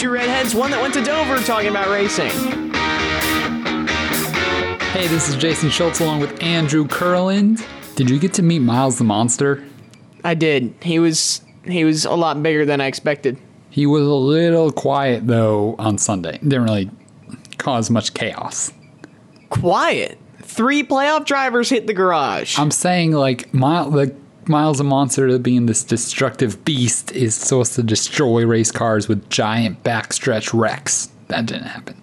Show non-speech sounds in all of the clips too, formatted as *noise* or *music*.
two redheads, one that went to Dover talking about racing. Hey, this is Jason Schultz along with Andrew Kurland. Did you get to meet Miles the Monster? I did. He was he was a lot bigger than I expected. He was a little quiet though on Sunday. Didn't really cause much chaos. Quiet. Three playoff drivers hit the garage. I'm saying like Miles, the Miles the Monster being this destructive beast is supposed to destroy race cars with giant backstretch wrecks. That didn't happen.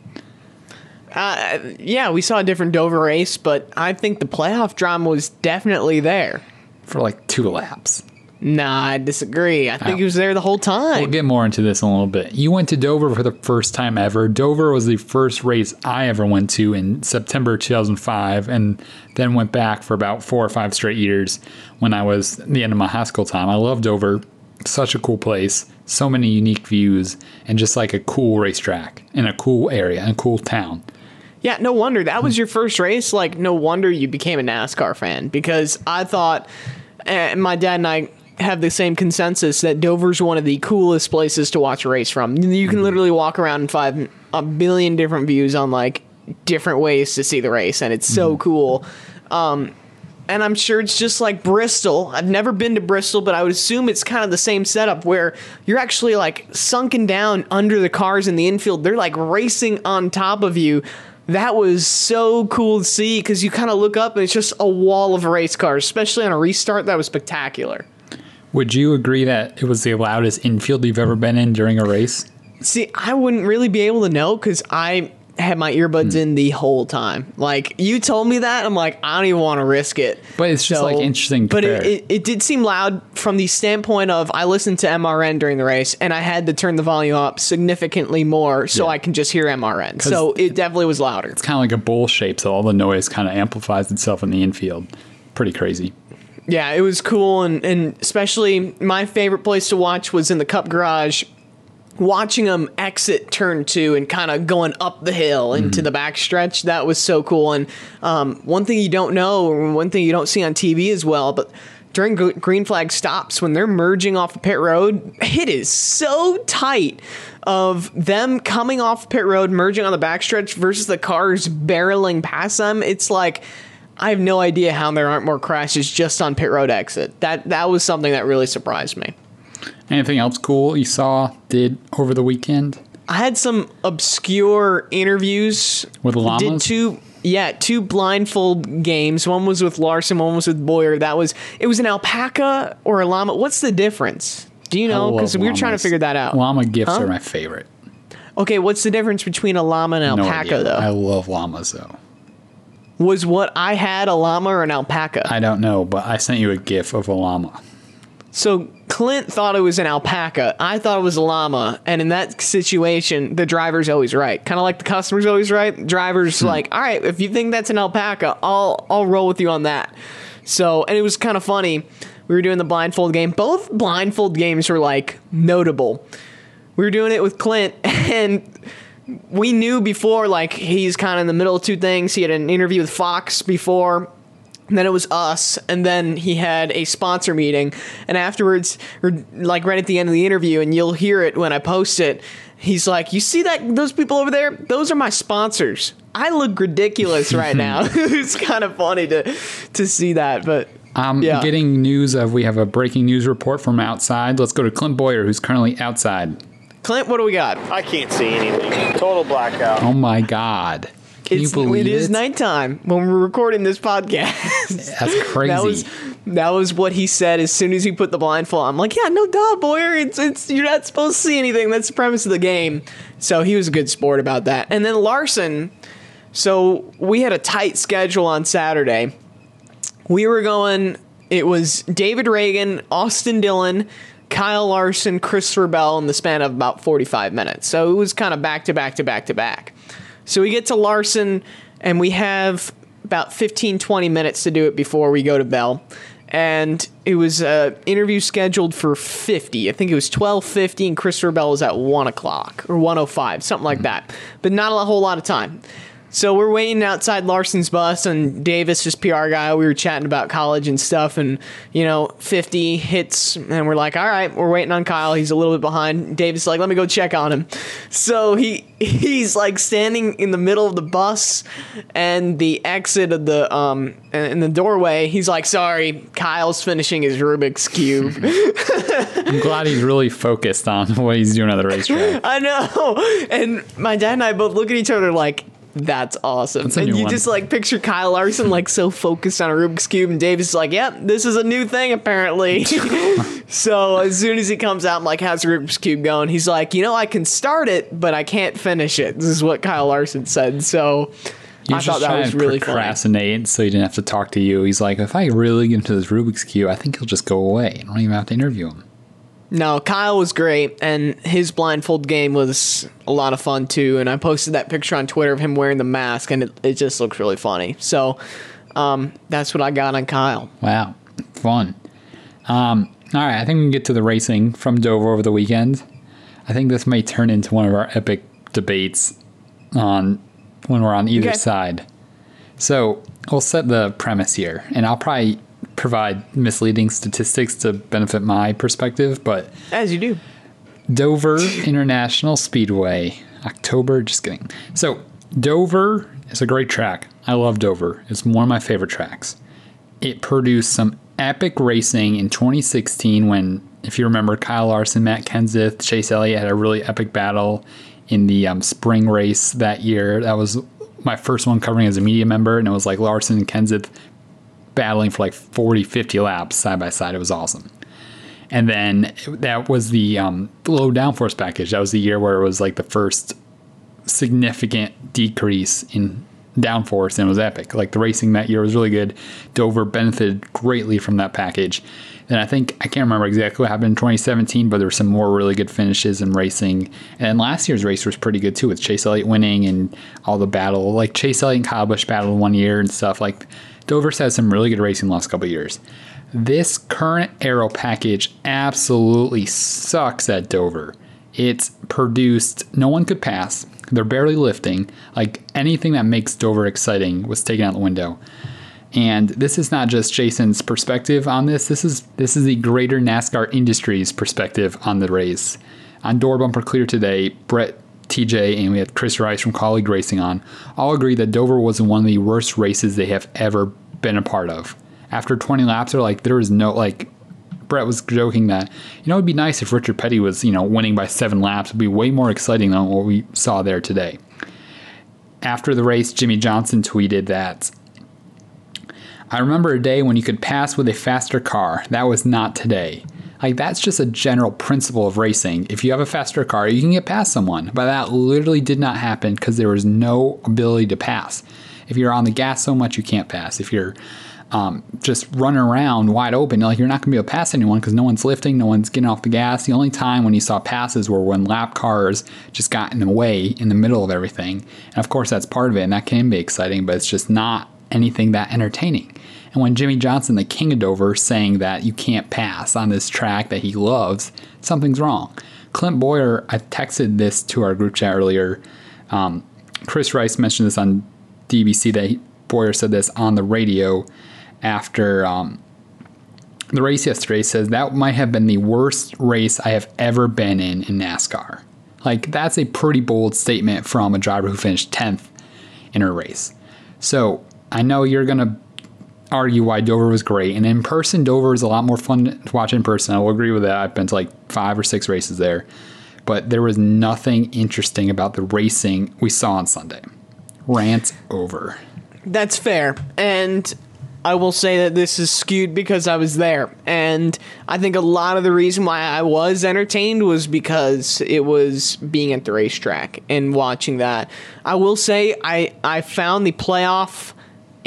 Uh, yeah, we saw a different Dover race, but I think the playoff drama was definitely there. For like two laps. Nah, I disagree. I think Oh. he was there the whole time. We'll get more into this in a little bit. You went to Dover for the first time ever. Dover was the first race I ever went to in September 2005, and then went back for about four or five straight years when I was at the end of my high school time. I loved Dover. Such a cool place. So many unique views, and just like a cool racetrack in a cool area, and a cool town. Yeah, no wonder that was your first race. Like, no wonder you became a NASCAR fan because I thought, and my dad and I have the same consensus that Dover's one of the coolest places to watch a race from. You can mm-hmm. literally walk around and find a billion different views on like different ways to see the race, and it's so mm-hmm. cool. Um, and I'm sure it's just like Bristol. I've never been to Bristol, but I would assume it's kind of the same setup where you're actually like sunken down under the cars in the infield. They're like racing on top of you. That was so cool to see because you kind of look up and it's just a wall of race cars, especially on a restart. That was spectacular. Would you agree that it was the loudest infield you've ever been in during a race? See, I wouldn't really be able to know because I had my earbuds hmm. in the whole time. Like you told me that, I'm like, I don't even want to risk it. But it's just, like, interesting But it, it, it did seem loud from the standpoint of I listened to MRN during the race and I had to turn the volume up significantly more so Yeah. I can just hear MRN. So it definitely was louder. It's kind of like a bowl shape, so all the noise kind of amplifies itself in the infield. Pretty crazy. Yeah, it was cool, and, and especially my favorite place to watch was in the Cup Garage. Watching them exit turn two and kind of going up the hill into the backstretch, that was so cool. And um, one thing you don't know, or one thing you don't see on TV as well, but during green flag stops, when they're merging off the pit road, it is so tight of them coming off pit road, merging on the backstretch versus the cars barreling past them. It's like I have no idea how there aren't more crashes just on pit road exit. That that was something that really surprised me. Anything else cool you saw, did over the weekend? I had some obscure interviews With llamas. Did two yeah, two blindfold games. One was with Larson, one was with Bowyer. That was it was an alpaca or a llama. What's the difference? Do you know? Because we were trying to figure that out. Llama gifts Huh? are my favorite. Okay, what's the difference between a llama and an No alpaca idea. though? I love llamas though. was what I had a llama or an alpaca? I don't know, but I sent you a gif of a llama. So Clint thought it was an alpaca. I thought it was a llama. And in that situation, the driver's always right. Kind of like the customer's always right. Driver's hmm. like, all right, if you think that's an alpaca, I'll I'll roll with you on that. So and it was kind of funny. We were doing the blindfold game. Both blindfold games were like notable. We were doing it with Clint *laughs* and we knew before like he's kind of in the middle of two things. He had an interview with Fox before and then it was us, and then he had a sponsor meeting, and afterwards, or like right at the end of the interview, and you'll hear it when I post it. He's like, "You see that those people over there? Those are my sponsors. I look ridiculous right *laughs* now." *laughs* it's kind of funny to to see that, but I'm Yeah. getting news of we have a breaking news report from outside. Let's go to Clint Bowyer, who's currently outside. Clint, what do we got? I can't see anything. Total blackout. Oh my god. Can It's, you believe it is nighttime when we're recording this podcast. That's crazy. *laughs* That was that was what he said as soon as he put the blindfold. on. I'm like, yeah, no duh, Bowyer. It's it's you're not supposed to see anything. That's the premise of the game. So he was a good sport about that. And then Larson. So we had a tight schedule on Saturday. We were going. It was David Ragan, Austin Dillon, Kyle Larson, Christopher Bell in the span of about 45 minutes. So it was kind of back to back to back to back. So we get to Larson and we have about 15, 20 minutes to do it before we go to Bell. And it was an interview scheduled for 50. I think it was 1250 and Christopher Bell was at 1 o'clock or 105, something like mm-hmm. that. But not a whole lot of time. So we're waiting outside Larson's bus, and Davis, his PR guy, we were chatting about college and stuff, and you know, 50 hits, and we're like, all right, we're waiting on Kyle. He's a little bit behind. Davis is like, let me go check on him. So he he's like standing in the middle of the bus and the exit of the um in the doorway. He's like, sorry, Kyle's finishing his Rubik's cube. *laughs* I'm glad he's really focused on *laughs* what he's doing on the racetrack. *laughs* I know. And my dad and I both look at each other like, that's awesome. That's and you one. just like picture Kyle Larson like so focused on a Rubik's Cube, and Davis is like, yep, this is a new thing apparently. *laughs* so as soon as he comes out, I'm like, how's the Rubik's Cube going? He's like, you know, I can start it, but I can't finish it. This is what Kyle Larson said. So He I thought that was really funny. procrastinate so he didn't have to talk to you. He's like, if I really get into this Rubik's Cube, I think he'll just go away. I don't even have to interview him. No, Kyle was great, and his blindfold game was a lot of fun too. And I posted that picture on Twitter of him wearing the mask, and it, it just looks really funny. So um, that's what I got on Kyle. Wow, fun. Um, all right, I think we can get to the racing from Dover over the weekend. I think this may turn into one of our epic debates on when we're on either Okay. side. So we'll set the premise here, and I'll probably provide misleading statistics to benefit my perspective, but As you do. Dover International Speedway, October. Just kidding. So, Dover is a great track. I love Dover. It's one of my favorite tracks. It produced some epic racing in 2016 when, if you remember, Kyle Larson, Matt Kenseth, Chase Elliott had a really epic battle in the um, spring race that year. That was my first one covering as a media member, and it was like Larson and Kenseth battling for like 40, 50 laps side by side. It was awesome. And then that was the um, low downforce package. That was the year where it was like the first significant decrease in downforce, and it was epic. Like the racing that year was really good. Dover benefited greatly from that package. And I think I can't remember exactly what happened in 2017, but there were some more really good finishes in racing. And last year's race was pretty good too, with Chase Elliott winning and all the battle. Like Chase Elliott and Kyle Busch battled one year and stuff. Like Dover's had some really good racing the last couple years. This current aero package absolutely sucks at Dover. It's produced, no one could pass. They're barely lifting. Like anything that makes Dover exciting was taken out the window. And this is not just Jason's perspective on this. This is this is the greater NASCAR industry's perspective on the race. On Door Bumper Clear today, Brett TJ and we had Chris Rice from Kaulig Racing on, all agreed that Dover was one of the worst races they have ever been a part of. After 20 laps, they're like, there is no like. Brett was joking that you know it'd be nice if Richard Petty was you know winning by seven laps. It'd be way more exciting than what we saw there today. After the race, Jimmie Johnson tweeted that I remember a day when you could pass with a faster car. That was not today. Like that's just a general principle of racing. If you have a faster car, you can get past someone. But that literally did not happen because there was no ability to pass. If you're on the gas so much, you can't pass. If you're um, just running around wide open, like you're not going to be able to pass anyone because no one's lifting, no one's getting off the gas. The only time when you saw passes were when lap cars just got in the way in the middle of everything. And of course, that's part of it, and that can be exciting, but it's just not anything that entertaining. And when Jimmie Johnson, the king of Dover, saying that you can't pass on this track that he loves, something's wrong. Clint Bowyer, I texted this to our group chat earlier. Um, Chris Rice mentioned this on DBC that he, Bowyer said this on the radio after um, the race yesterday. Says that might have been the worst race I have ever been in in NASCAR. Like that's a pretty bold statement from a driver who finished 10th in her race. So I know you're gonna argue why Dover was great, and in person Dover is a lot more fun to watch in person. I will agree with that. I've been to like five or six races there, but there was nothing interesting about the racing we saw on Sunday. Rant over. That's fair. And I will say that this is skewed because I was there. And I think a lot of the reason why I was entertained was because it was being at the racetrack and watching that. I will say I, I found the playoff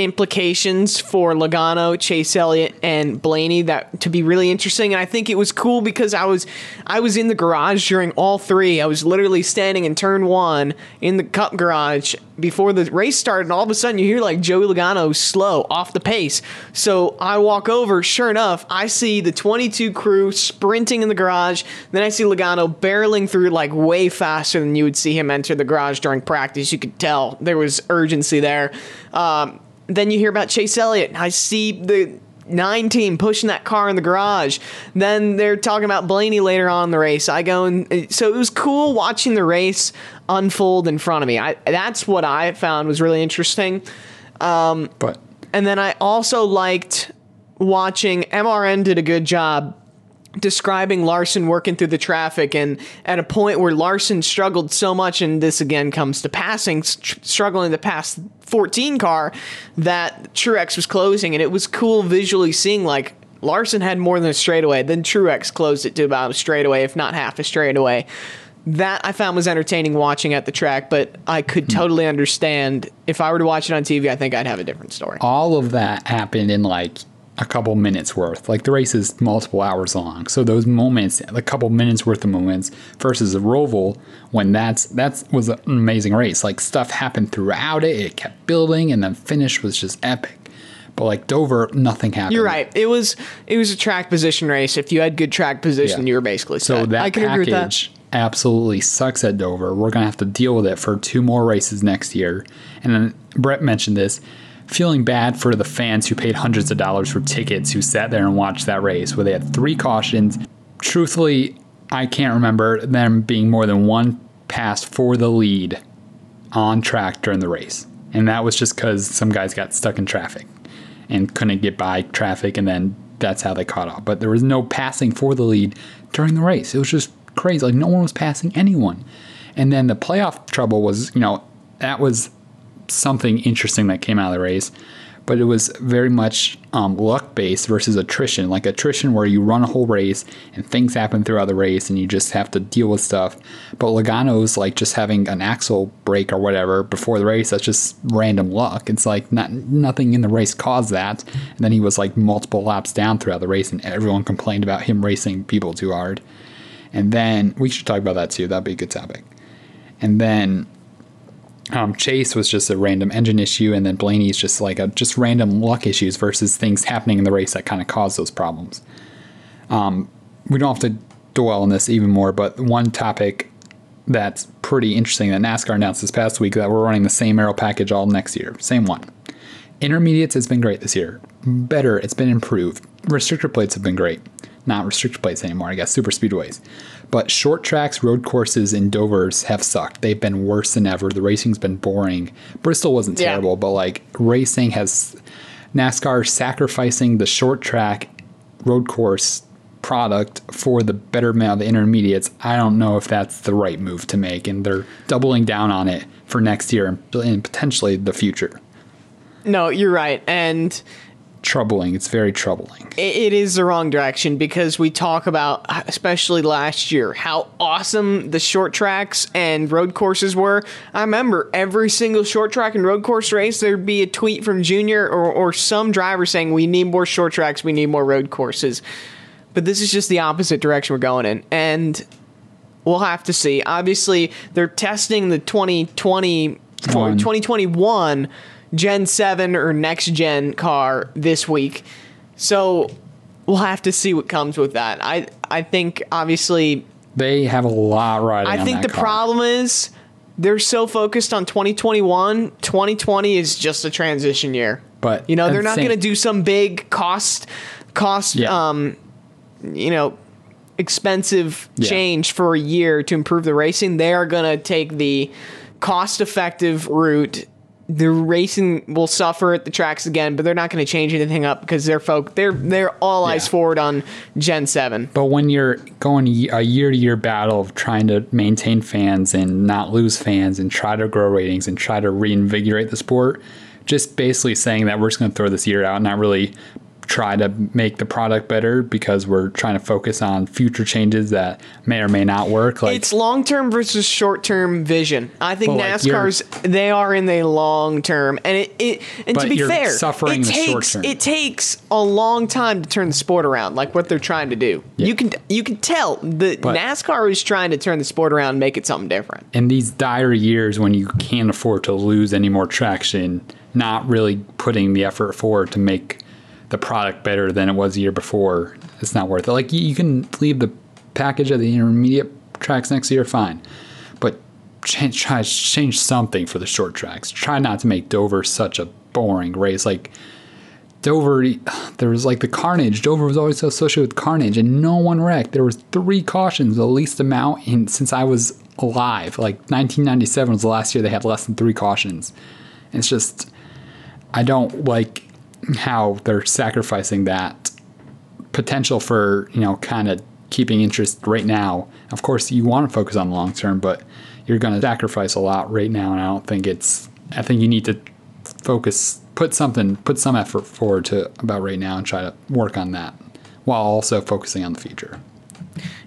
implications for Logano, Chase Elliott, and Blaney that to be really interesting. And I think it was cool because I was I was in the garage during all three. I was literally standing in turn one in the cup garage before the race started, and all of a sudden you hear like Joey Logano slow off the pace. So I walk over, sure enough, I see the 22 crew sprinting in the garage. Then I see Logano barreling through like way faster than you would see him enter the garage during practice. You could tell there was urgency there. Um, then you hear about Chase Elliott. I see the nine team pushing that car in the garage. Then they're talking about Blaney later on in the race. I go and uh, so it was cool watching the race unfold in front of me. I that's what I found was really interesting. Um, but And then I also liked watching MRN did a good job describing Larson working through the traffic and at a point where Larson struggled so much and this again comes to passing str- struggling to pass 14 car that Truex was closing and it was cool visually seeing like Larson had more than a straightaway then Truex closed it to about a straightaway if not half a straightaway. That I found was entertaining watching at the track but I could hmm. totally understand if I were to watch it on TV I think I'd have a different story. All of that happened in like a couple minutes worth. Like the race is multiple hours long, so those moments, a couple minutes worth of moments, versus a Roval when that's that's was an amazing race. Like stuff happened throughout it, it kept building, and the finish was just epic. But like Dover, nothing happened. You're right. It was it was a track position race. If you had good track position, Yeah. you were basically So that I can agree with that. package absolutely sucks at Dover. We're gonna have to deal with it for two more races next year. And then Brett mentioned this. Feeling bad for the fans who paid hundreds of dollars for tickets who sat there and watched that race where they had three cautions. Truthfully, I can't remember them being more than one pass for the lead on track during the race. And that was just because some guys got stuck in traffic and couldn't get by traffic, and then that's how they caught up. But there was no passing for the lead during the race. It was just crazy. Like no one was passing anyone. And then the playoff trouble was, you know, that was something interesting that came out of the race. But it was very much um, luck based versus attrition. Like attrition, where you run a whole race and things happen throughout the race and you just have to deal with stuff. But Logano's like just having an axle break or whatever before the race. That's just random luck. It's like not nothing in the race caused that. And then he was like multiple laps down throughout the race, and everyone complained about him racing people too hard. And then we should talk about that too. That'd be a good topic. And then um, Chase was just a random engine issue, and then Blaney's just like a just random luck issues versus things happening in the race that kind of caused those problems. Um, we don't have to dwell on this even more, but one topic that's pretty interesting that NASCAR announced this past week that we're running the same aero package all next year, same one. Intermediates has been great this year. Better, it's been improved. Restrictor plates have been great. Not restrictor plates anymore, I guess, super speedways. But short tracks, road courses, and Dovers have sucked. They've been worse than ever. The racing's been boring. Bristol wasn't Yeah. terrible, but like racing has NASCAR sacrificing the short track road course product for the betterment of the intermediates. I don't know if that's the right move to make, and they're doubling down on it for next year and potentially the future. No, you're right, and Troubling. It's very troubling. it, is the wrong direction because we talk about, especially last year, how awesome the short tracks and road courses were. I remember every single short track and road course race, there'd be a tweet from Junior or, or some driver saying, "We need more short tracks, we need more road courses." But this is just the opposite direction we're going in, and we'll have to see. Obviously, they're testing the 2020 for One. 2021 Gen 7 or next gen car this week. So we'll have to see what comes with that. I I think obviously They have a lot riding. I think the car. problem is they're so focused on 2021. 2020 is just a transition year. But You know, they're the not going to do some big cost cost Yeah. um you know expensive Yeah. change for a year to improve the racing. They are going to take the cost effective route. The racing will suffer at the tracks again, but they're not going to change anything up because they're folk they're they're all eyes Yeah. forward on Gen 7. But when you're going a year to year battle of trying to maintain fans and not lose fans and try to grow ratings and try to reinvigorate the sport, just basically saying that we're just going to throw this year out, and not really try to make the product better because we're trying to focus on future changes that may or may not work. Like it's long term versus short term vision. I think But, like, NASCAR's they are in the long term, and it, it and to be fair, suffering it the short takes term. it takes a long time to turn the sport around, like what they're trying to do. You can you can tell that But- NASCAR is trying to turn the sport around and make it something different. in these dire years when you can't afford to lose any more traction, not really putting the effort forward to make the product better than it was the year before, it's not worth it. Like you, can leave the package of the intermediate tracks next year, fine, but change try change something for the short tracks. Try not to make Dover such a boring race. Like Dover, there was like the carnage. Dover was always so associated with carnage, and no one wrecked. There was three cautions, the least amount in since I was alive. Like 1997 was the last year they had less than three cautions. It's just, I don't like how they're sacrificing that potential for you know kind of keeping interest right now. Of course, you want to focus on the long term, but you're going to sacrifice a lot right now, and I don't think it's. I think you need to focus, put something, put some effort forward to about right now, and try to work on that while also focusing on the future.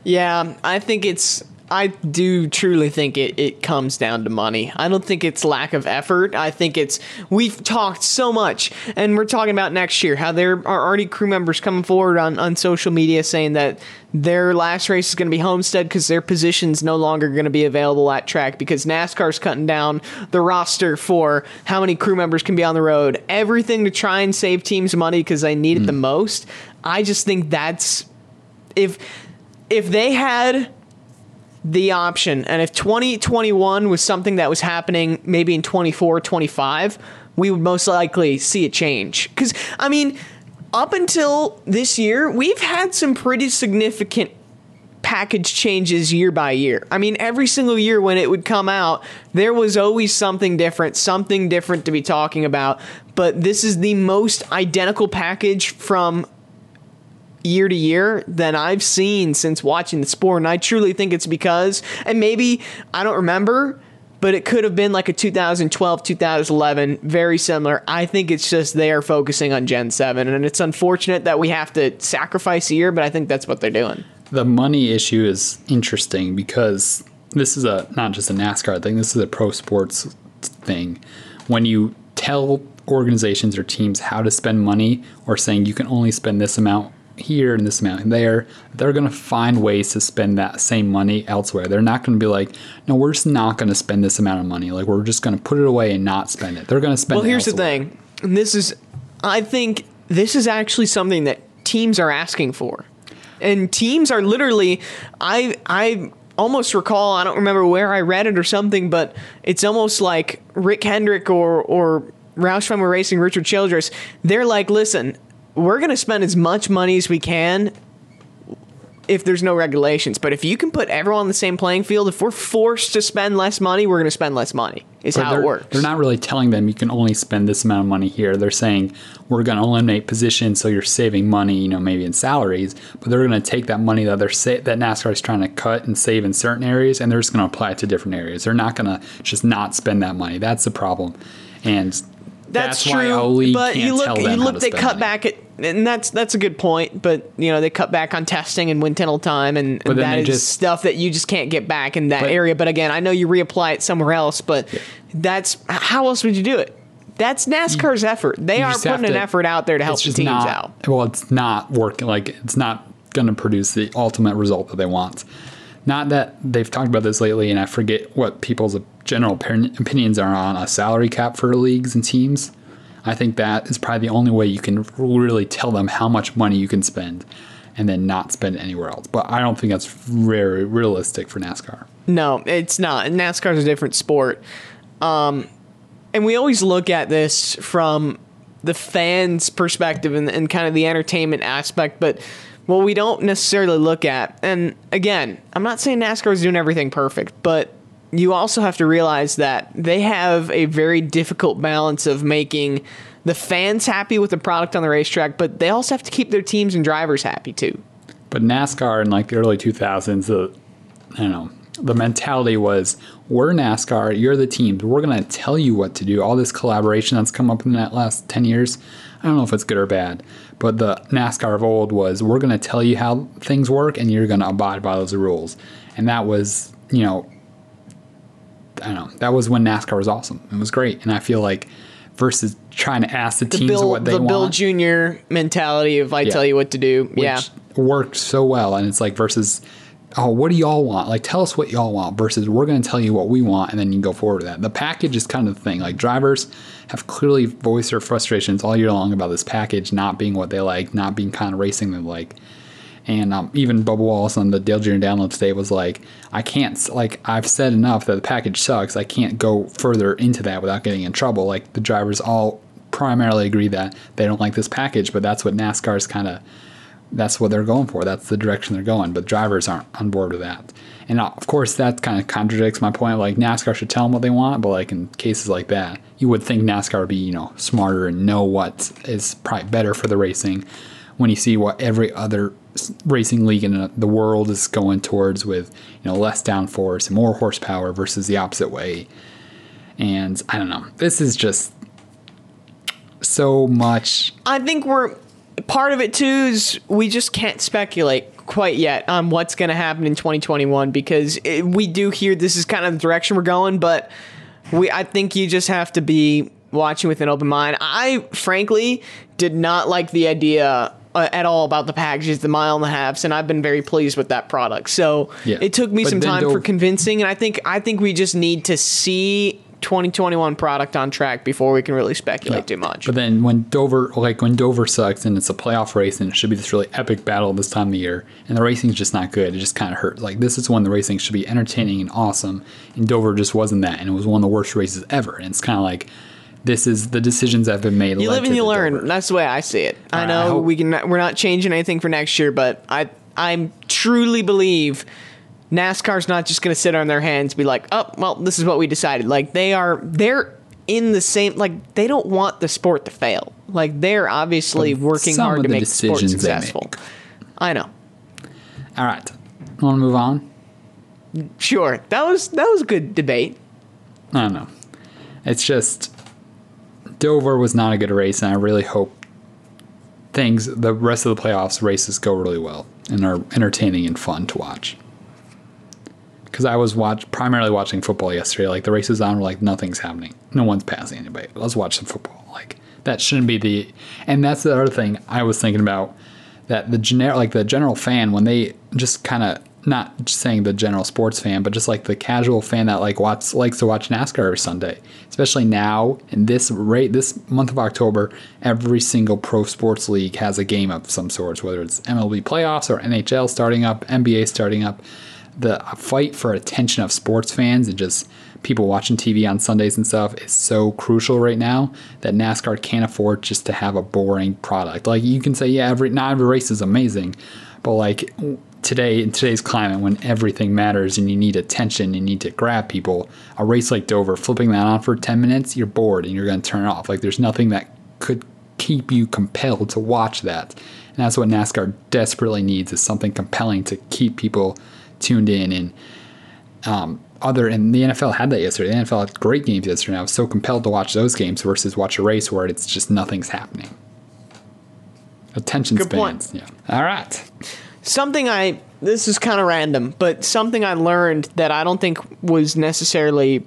Yeah, I think it's. I do truly think it, it comes down to money. I don't think it's lack of effort. I think it's we've talked so much, and we're talking about next year how there are already crew members coming forward on, on social media saying that their last race is going to be Homestead because their position's no longer going to be available at track because NASCAR's cutting down the roster for how many crew members can be on the road. Everything to try and save teams money because they need it the hmm. most. I just think that's if if they had the option. And if 2021 was something that was happening maybe in 24 25 we would most likely see a change. Because i mean up until this year we've had some pretty significant package changes year by year. I mean every single year when it would come out there was always something different something different to be talking about. But this is the most identical package from year to year than I've seen since watching the sport. And I truly think it's because, and maybe I don't remember, but it could have been like a 2012, 2011, very similar. I think it's just they are focusing on Gen 7. And it's unfortunate that we have to sacrifice a year, but I think that's what they're doing. The money issue is interesting because this is a not just a NASCAR thing. This is a pro sports thing. When you tell organizations or teams how to spend money, or saying you can only spend this amount here and this amount there, they're going to find ways to spend that same money elsewhere. They're not going to be like, no, we're just not going to spend this amount of money. Like we're just going to put it away and not spend it. They're going to spend. Well, here's the thing. And this is, I think this is actually something that teams are asking for, and teams are literally. I I almost recall. I don't remember where I read it or something, but it's almost like Rick Hendrick or or Roush Fenway Racing, Richard Childress. They're like, listen, we're going to spend as much money as we can if there's no regulations. But if you can put everyone on the same playing field, if we're forced to spend less money, we're going to spend less money. Is But how it works. They're not really telling them you can only spend this amount of money here. They're saying we're going to eliminate positions so you're saving money, you know, maybe in salaries, but they're going to take that money that they're sa- that NASCAR is trying to cut and save in certain areas, and they're just going to apply it to different areas. They're not going to just not spend that money. That's the problem, and That's, that's, true. but you look, you look. They cut money. back at, and that's that's a good point. But you know, they cut back on testing and wind tunnel time, and, and that is just- stuff that you just can't get back in that But- area. But again, I know you reapply it somewhere else, but that's how else would you do it? That's NASCAR's effort. They are putting an effort out there to help the teams not, out. Well, it's not working. Like it's not going to produce the ultimate result that they want. Not that they've talked about this lately, and I forget what people's general opinions are on a salary cap for leagues and teams. I think that is probably the only way you can really tell them how much money you can spend, and then not spend anywhere else. But I don't think that's very realistic for NASCAR. No, it's not. NASCAR's a different sport. Um, and we always look at this from the fans' perspective and, and kind of the entertainment aspect, but what we don't necessarily look at, and again, I'm not saying NASCAR is doing everything perfect, but you also have to realize that they have a very difficult balance of making the fans happy with the product on the racetrack, but they also have to keep their teams and drivers happy too. But NASCAR in like the early 2000s, the I don't know, the mentality was we're NASCAR, you're the teams. We're going to tell you what to do. All this collaboration that's come up in that last 10 years, I don't know if it's good or bad, but the NASCAR of old was we're going to tell you how things work and you're going to abide by those rules. And that was, you know, I don't know, that was when NASCAR was awesome. It was great. And I feel like versus trying to ask the, The teams Bill, what they the want. Bill Jr. mentality of I Yeah. tell you what to do. which yeah. worked so well. And it's like versus, oh, what do y'all want? Like, tell us what y'all want versus we're going to tell you what we want, and then you go forward with that. The package is kind of the thing. Like drivers have clearly voiced their frustrations all year long about this package not being what they like, not being kind of racing they like. And um, even Bubba Wallace on the Dale Jr. download today was like, I can't, like, I've said enough that the package sucks. I can't go further into that without getting in trouble. Like, the drivers all primarily agree that they don't like this package, but that's what NASCAR's kind of that's what they're going for. That's the direction they're going. But drivers aren't on board with that. And uh, of course, that kind of contradicts my point. Like NASCAR should tell them what they want, but like in cases like that, you would think NASCAR would be you know smarter and know what is probably better for the racing. When you see what every other racing league in the world is going towards with you know less downforce and more horsepower versus the opposite way. And I don't know. This is just so much I think we're part of it too is we just can't speculate quite yet on what's going to happen in 2021 because it, we do hear this is kind of the direction we're going, but we I think you just have to be watching with an open mind. I frankly did not like the idea. Uh, at all about the packages, the mile and a halves, and I've been very pleased with that product. So Yeah. it took me But some time for convincing, and I think I think we just need to see 2021 product on track before we can really speculate too much. But then when Dover, like when Dover sucks and it's a playoff race and it should be this really epic battle this time of year, and the racing's just not good, it just kind of hurts. Like this is when the racing should be entertaining and awesome, and Dover just wasn't that, and it was one of the worst races ever. And it's kind of like this is the decisions that have been made. You live and you learn. Dover. That's the way I see it. I uh, Alright, know I we can. We're not changing anything for next year, but I I truly believe NASCAR's not just going to sit on their hands, and be like, oh well, this is what we decided. Like they are, they're in the same. Like they don't want the sport to fail. Like they're obviously But working hard to the make the sport successful. I know. All right, want to move on? Sure, that was that was a good debate. I don't know. It's just Dover was not a good race, and I really hope things the rest of the playoffs races go really well and are entertaining and fun to watch. Because I was watch primarily watching football yesterday. Like the races on were like nothing's happening, no one's passing anybody. Let's watch some football. Like that shouldn't be the. And that's the other thing I was thinking about that the generic like the general fan when they just kind of not saying the general sports fan but just like the casual fan that like watch likes to watch NASCAR every Sunday especially now in this rate this month of October every single pro sports league has a game of some sorts whether it's MLB playoffs or NHL starting up NBA starting up the fight for attention of sports fans and just people watching TV on Sundays and stuff is so crucial right now that NASCAR can't afford just to have a boring product. Like you can say, yeah, every not every race is amazing, but like today in today's climate when everything matters and you need attention, and you need to grab people. A race like Dover, flipping that on for ten minutes, you're bored and you're going to turn it off. Like there's nothing that could keep you compelled to watch that. And that's what NASCAR desperately needs is something compelling to keep people tuned in and um, other and the NFL had that yesterday. The NFL had great games yesterday. I was so compelled to watch those games versus watch a race where it's just nothing's happening. Attention Good point. spans. Yeah. All right. something I this is kind of random, but something I learned that I don't think was necessarily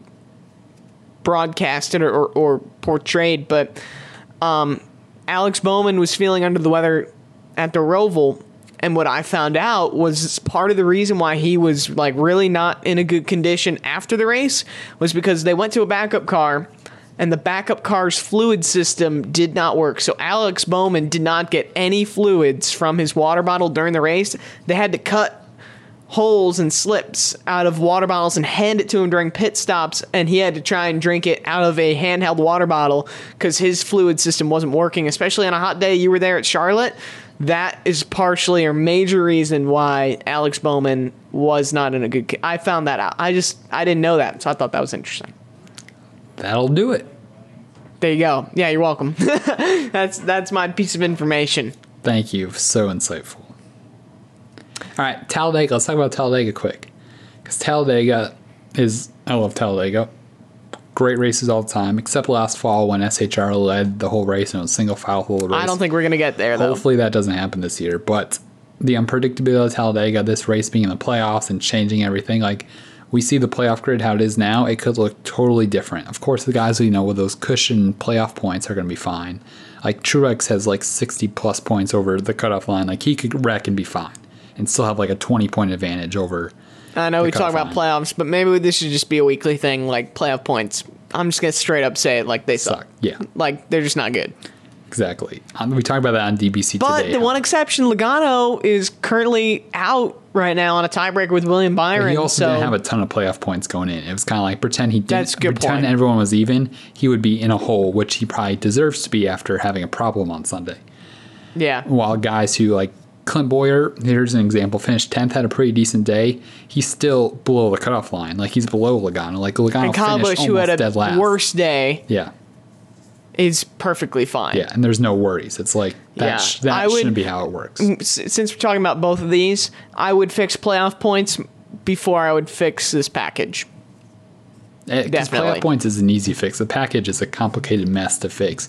broadcasted or, or, or portrayed, but um, Alex Bowman was feeling under the weather at the Roval, and what I found out was part of the reason why he was like really not in a good condition after the race was because they went to a backup car and the backup car's fluid system did not work. So Alex Bowman did not get any fluids from his water bottle during the race. They had to cut holes and slips out of water bottles and hand it to him during pit stops and he had to try and drink it out of a handheld water bottle because his fluid system wasn't working especially on a hot day you were there at charlotte that is partially or major reason why alex bowman was not in a good ca- i found that out i just i didn't know that so i thought that was interesting That'll do it. there you go yeah you're welcome *laughs* that's that's my piece of information Thank you. So insightful. All right, Talladega. Let's talk about Talladega quick. Because Talladega is, I love Talladega. Great races all the time, except last fall when SHR led the whole race and it was single file whole race. I don't think we're gonna get there though. Hopefully that doesn't happen this year. But the unpredictability of Talladega, this race being in the playoffs and changing everything, like we see the playoff grid how it is now, it could look totally different. Of course, the guys we know with those cushion playoff points are going to be fine. Like Truex has like 60 plus points over the cutoff line. Like he could wreck and be fine and still have like a 20 point advantage over. I know we talk about playoffs, but maybe this should just be a weekly thing, like playoff points. I'm just gonna straight up say it like they suck. Suck. Yeah. Like they're just not good. Exactly. Um, we talked about that on DBC But today. the one exception, Logano is currently out right now on a tiebreaker with William Byron. he also so didn't have a ton of playoff points going in. It was kind of like pretend he didn't. That's good pretend point. everyone was even. He would be in a hole, which he probably deserves to be after having a problem on Sunday. yeah, While guys who like Clint Bowyer, here's an example, finished tenth, had a pretty decent day. He's still below the cutoff line. Like he's below Logano. Like Logano and finished who had a last. worse day, Yeah, is perfectly fine. yeah, and there's no worries. It's like that. Yeah, sh- that would- shouldn't be how it works. Mm, since we're talking about both of these, I would fix playoff points before I would fix this package. Eh, because Definitely. playoff points is an easy fix. The package is a complicated mess to fix.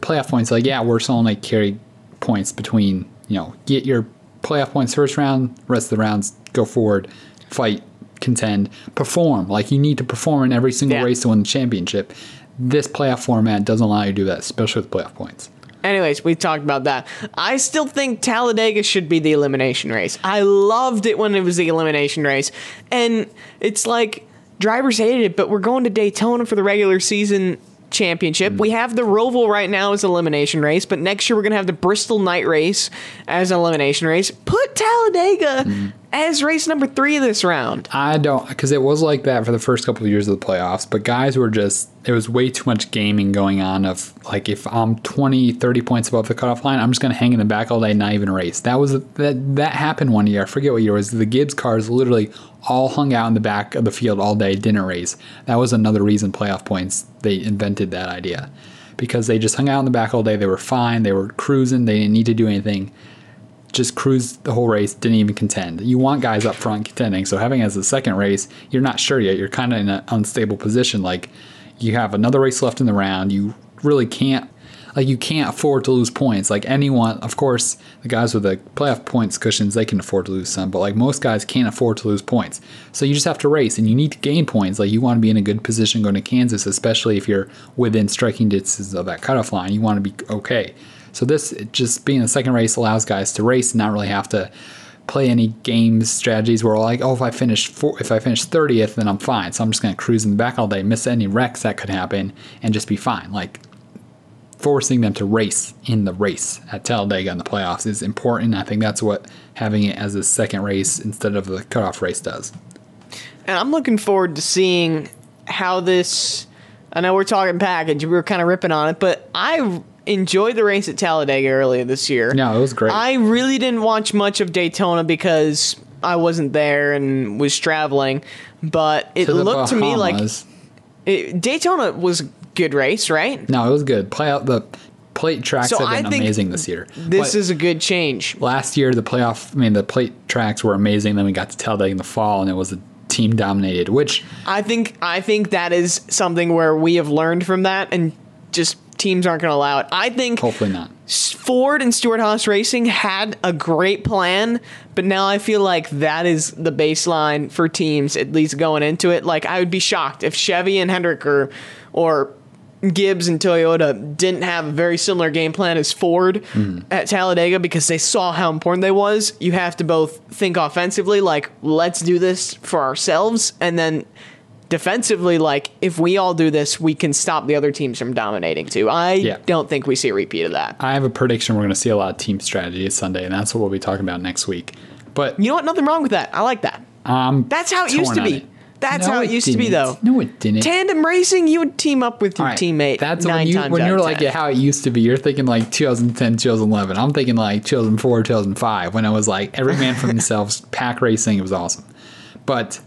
Playoff points, like yeah, we're still only carry points between you know get your playoff points first round, rest of the rounds go forward, fight, contend, perform. Like you need to perform in every single Yeah. race to win the championship. This playoff format doesn't allow you to do that, especially with playoff points. Anyways, we talked about that. I still think Talladega should be the elimination race. I loved it when it was the elimination race. And it's like drivers hated it, but we're going to Daytona for the regular season championship. We have the Roval right now as elimination race, but next year we're going to have the Bristol night race as an elimination race. Put Talladega as race number 3 of this round. I don't because it was like that for the first couple of years of the playoffs, but guys were just there was way too much gaming going on of like if I'm 20, 30 points above the cutoff line, I'm just to hang in the back all day and not even race. That was that that happened one year. I forget what year it was. The Gibbs cars literally all hung out in the back of the field all day, didn't race. That was another reason playoff points they invented that idea. Because they just hung out in the back all day, they were fine, they were cruising, they didn't need to do anything just cruised the whole race, didn't even contend. You want guys up front contending. So having as a second race, you're not sure yet. You're kind of in an unstable position. Like you have another race left in the round. You really can't like you can't afford to lose points. Like anyone, of course, the guys with the playoff points cushions, they can afford to lose some, but like most guys can't afford to lose points. So you just have to race and you need to gain points. Like you want to be in a good position going to Kansas, especially if you're within striking distance of that cutoff line. You want to be okay. So this just being a second race allows guys to race and not really have to play any games strategies where like oh if I finish four, if I finish 30th then I'm fine. So I'm just going to cruise in the back all day, miss any wrecks that could happen and just be fine. Like forcing them to race in the race at Talladega in the playoffs is important. I think that's what having it as a second race instead of the cutoff race does. And I'm looking forward to seeing how this. I know we're talking package, we were kind of ripping on it, but I enjoyed the race at Talladega earlier this year. No, it was great. I really didn't watch much of Daytona because I wasn't there and was traveling, but it To looked to me like it, Daytona was a good race, right? no, it was good. Play out the plate tracks So have been amazing this year. This But- is a good change. last year the playoff I mean the plate tracks were amazing then we got to Talladega in the fall and it was a team dominated which I think I think that is something where we have learned from that and just teams aren't going to allow it. I think hopefully not Ford and Stewart Haas Racing had a great plan, but now I feel like that is the baseline for teams, at least going into it. Like, I would be shocked if Chevy and Hendrick or, or Gibbs and Toyota didn't have a very similar game plan as Ford mm-hmm. at Talladega because they saw how important they was. You have to both think offensively, like, let's do this for ourselves, and then defensively, like, if we all do this, we can stop the other teams from dominating too. I Yeah. don't think we see a repeat of that. I have a prediction we're going to see a lot of team strategy Sunday and that's what we'll be talking about next week but You know what? Nothing wrong with that. I like that. um That's how it used to be. it. That's No, how it used to be, though. no it didn't Tandem racing, you would team up with your right, teammate. That's nine when you times when you're like yeah, how it used to be. You're thinking like 2010, 2011. I'm thinking like 2004, 2005 when I was like every man for *laughs* themselves, pack racing. It was awesome. But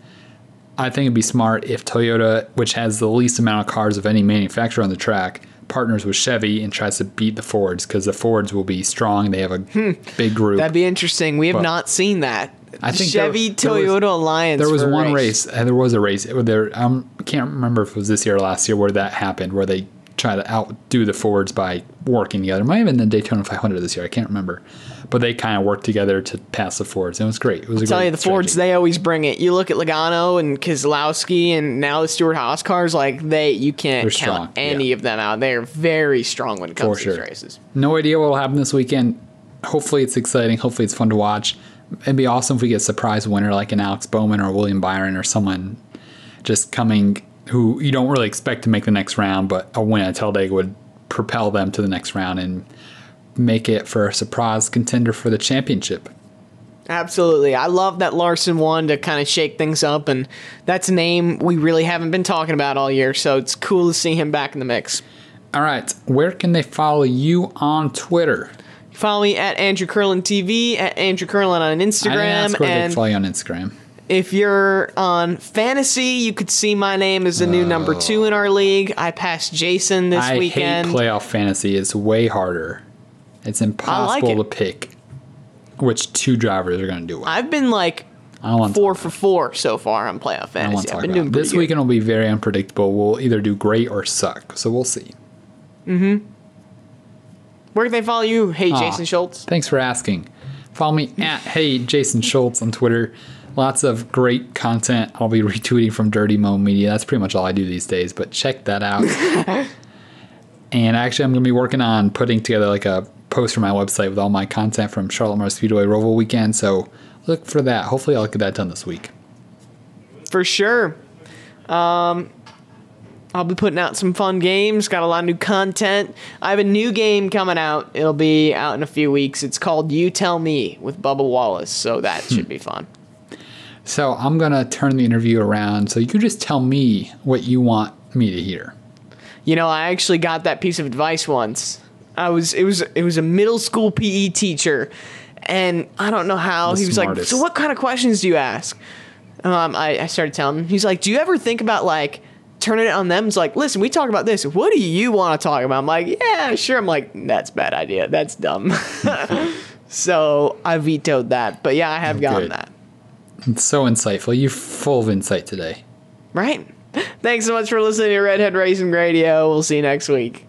I think it'd be smart if Toyota, which has the least amount of cars of any manufacturer on the track, partners with Chevy and tries to beat the Fords because the Fords will be strong. They have a big group. Hmm. That'd be interesting. We have But- not seen that. I think Chevy there, there was- Toyota Alliance. There was one race. and there was a race. It, there, um, I can't remember if it was this year or last year where that happened, where they try to outdo the Fords by working together. Might have been the Daytona 500 this year. I can't remember, but they kind of worked together to pass the Fords. And it was great. It was a tell great you the Fords, strategy. they always bring it. You look at Logano and Keselowski and now the Stewart Haas cars, like they you can't They're count strong, any yeah. of them out. They're very strong when it comes For to these sure. races. No idea what will happen this weekend. Hopefully, it's exciting. Hopefully, it's fun to watch. It'd be awesome if we get a surprise winner like an Alex Bowman or William Byron or someone just coming who you don't really expect to make the next round, but a win at Talladega would propel them to the next round and make it for a surprise contender for the championship. Absolutely. I love that Larson won to kind of shake things up, and that's a name we really haven't been talking about all year, so it's cool to see him back in the mix. All right, where can they follow you on Twitter? Follow me at Andrew Curlin TV, at Andrew Curlin on I Instagram, ask where they and follow you on Instagram. if you're on fantasy, you could see my name as the new number two in our league. I passed Jason this I weekend. hate playoff fantasy. It's way harder. It's impossible it. to pick which two drivers are going to do well. I've been like I don't four for four so far on playoff fantasy. want to I've been doing this weekend will be very unpredictable. We'll either do great or suck. So we'll see. Mhm. Where can they follow you? Hey, Aw. Jason Schultz. Thanks for asking. Follow me at Hey Jason Schultz on Twitter. Lots of great content. I'll be retweeting from Dirty Mo Media. That's pretty much all I do these days. But check that out. *laughs* and actually, I'm going to be working on putting together like a post for my website with all my content from Charlotte Motor Speedway Roval weekend. So look for that. Hopefully, I'll get that done this week. For sure. Um, I'll be putting out some fun games. Got a lot of new content. I have a new game coming out. It'll be out in a few weeks. It's called You Tell Me with Bubba Wallace. So that should be fun. So I'm going to turn the interview around. So you just tell me what you want me to hear. You know, I actually got that piece of advice once. I was it was it was a middle school PE teacher, and I don't know how The he was smartest. like. So what kind of questions do you ask? Um, I, I started telling him. He's like, Do you ever think about like turning it on them? It's like, listen, we talk about this. What do you want to talk about? I'm like, yeah, sure. I'm like, that's a bad idea. That's dumb. *laughs* so I vetoed that. But yeah, I have gotten good. that. It's so insightful. You're full of insight today. Right. *laughs* Thanks so much for listening to Redhead Racing Radio. We'll see you next week.